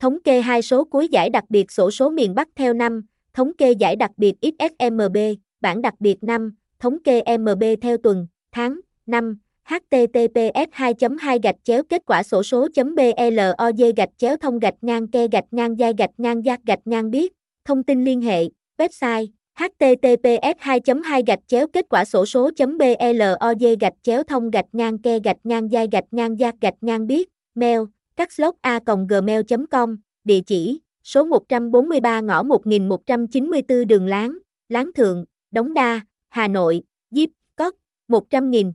Thống kê hai số cuối giải đặc biệt sổ số miền Bắc theo năm, thống kê giải đặc biệt XSMB, bản đặc biệt năm, thống kê MB theo tuần, tháng, năm, https 2 2 gạch chéo kết quả sổ số bloj gạch chéo thông gạch ngang ke gạch ngang dai gạch ngang giác gạch ngang biết. Thông tin liên hệ website https 2 2 gạch chéo kết quả sổ số bloj gạch chéo thông gạch ngang ke gạch ngang dai gạch ngang giác gạch ngang biết. Mail cachslog a gmail com địa chỉ số 143 ngõ 1194 đường Láng, Láng Thượng, Đống Đa, Hà Nội, Diếp, Code 100.000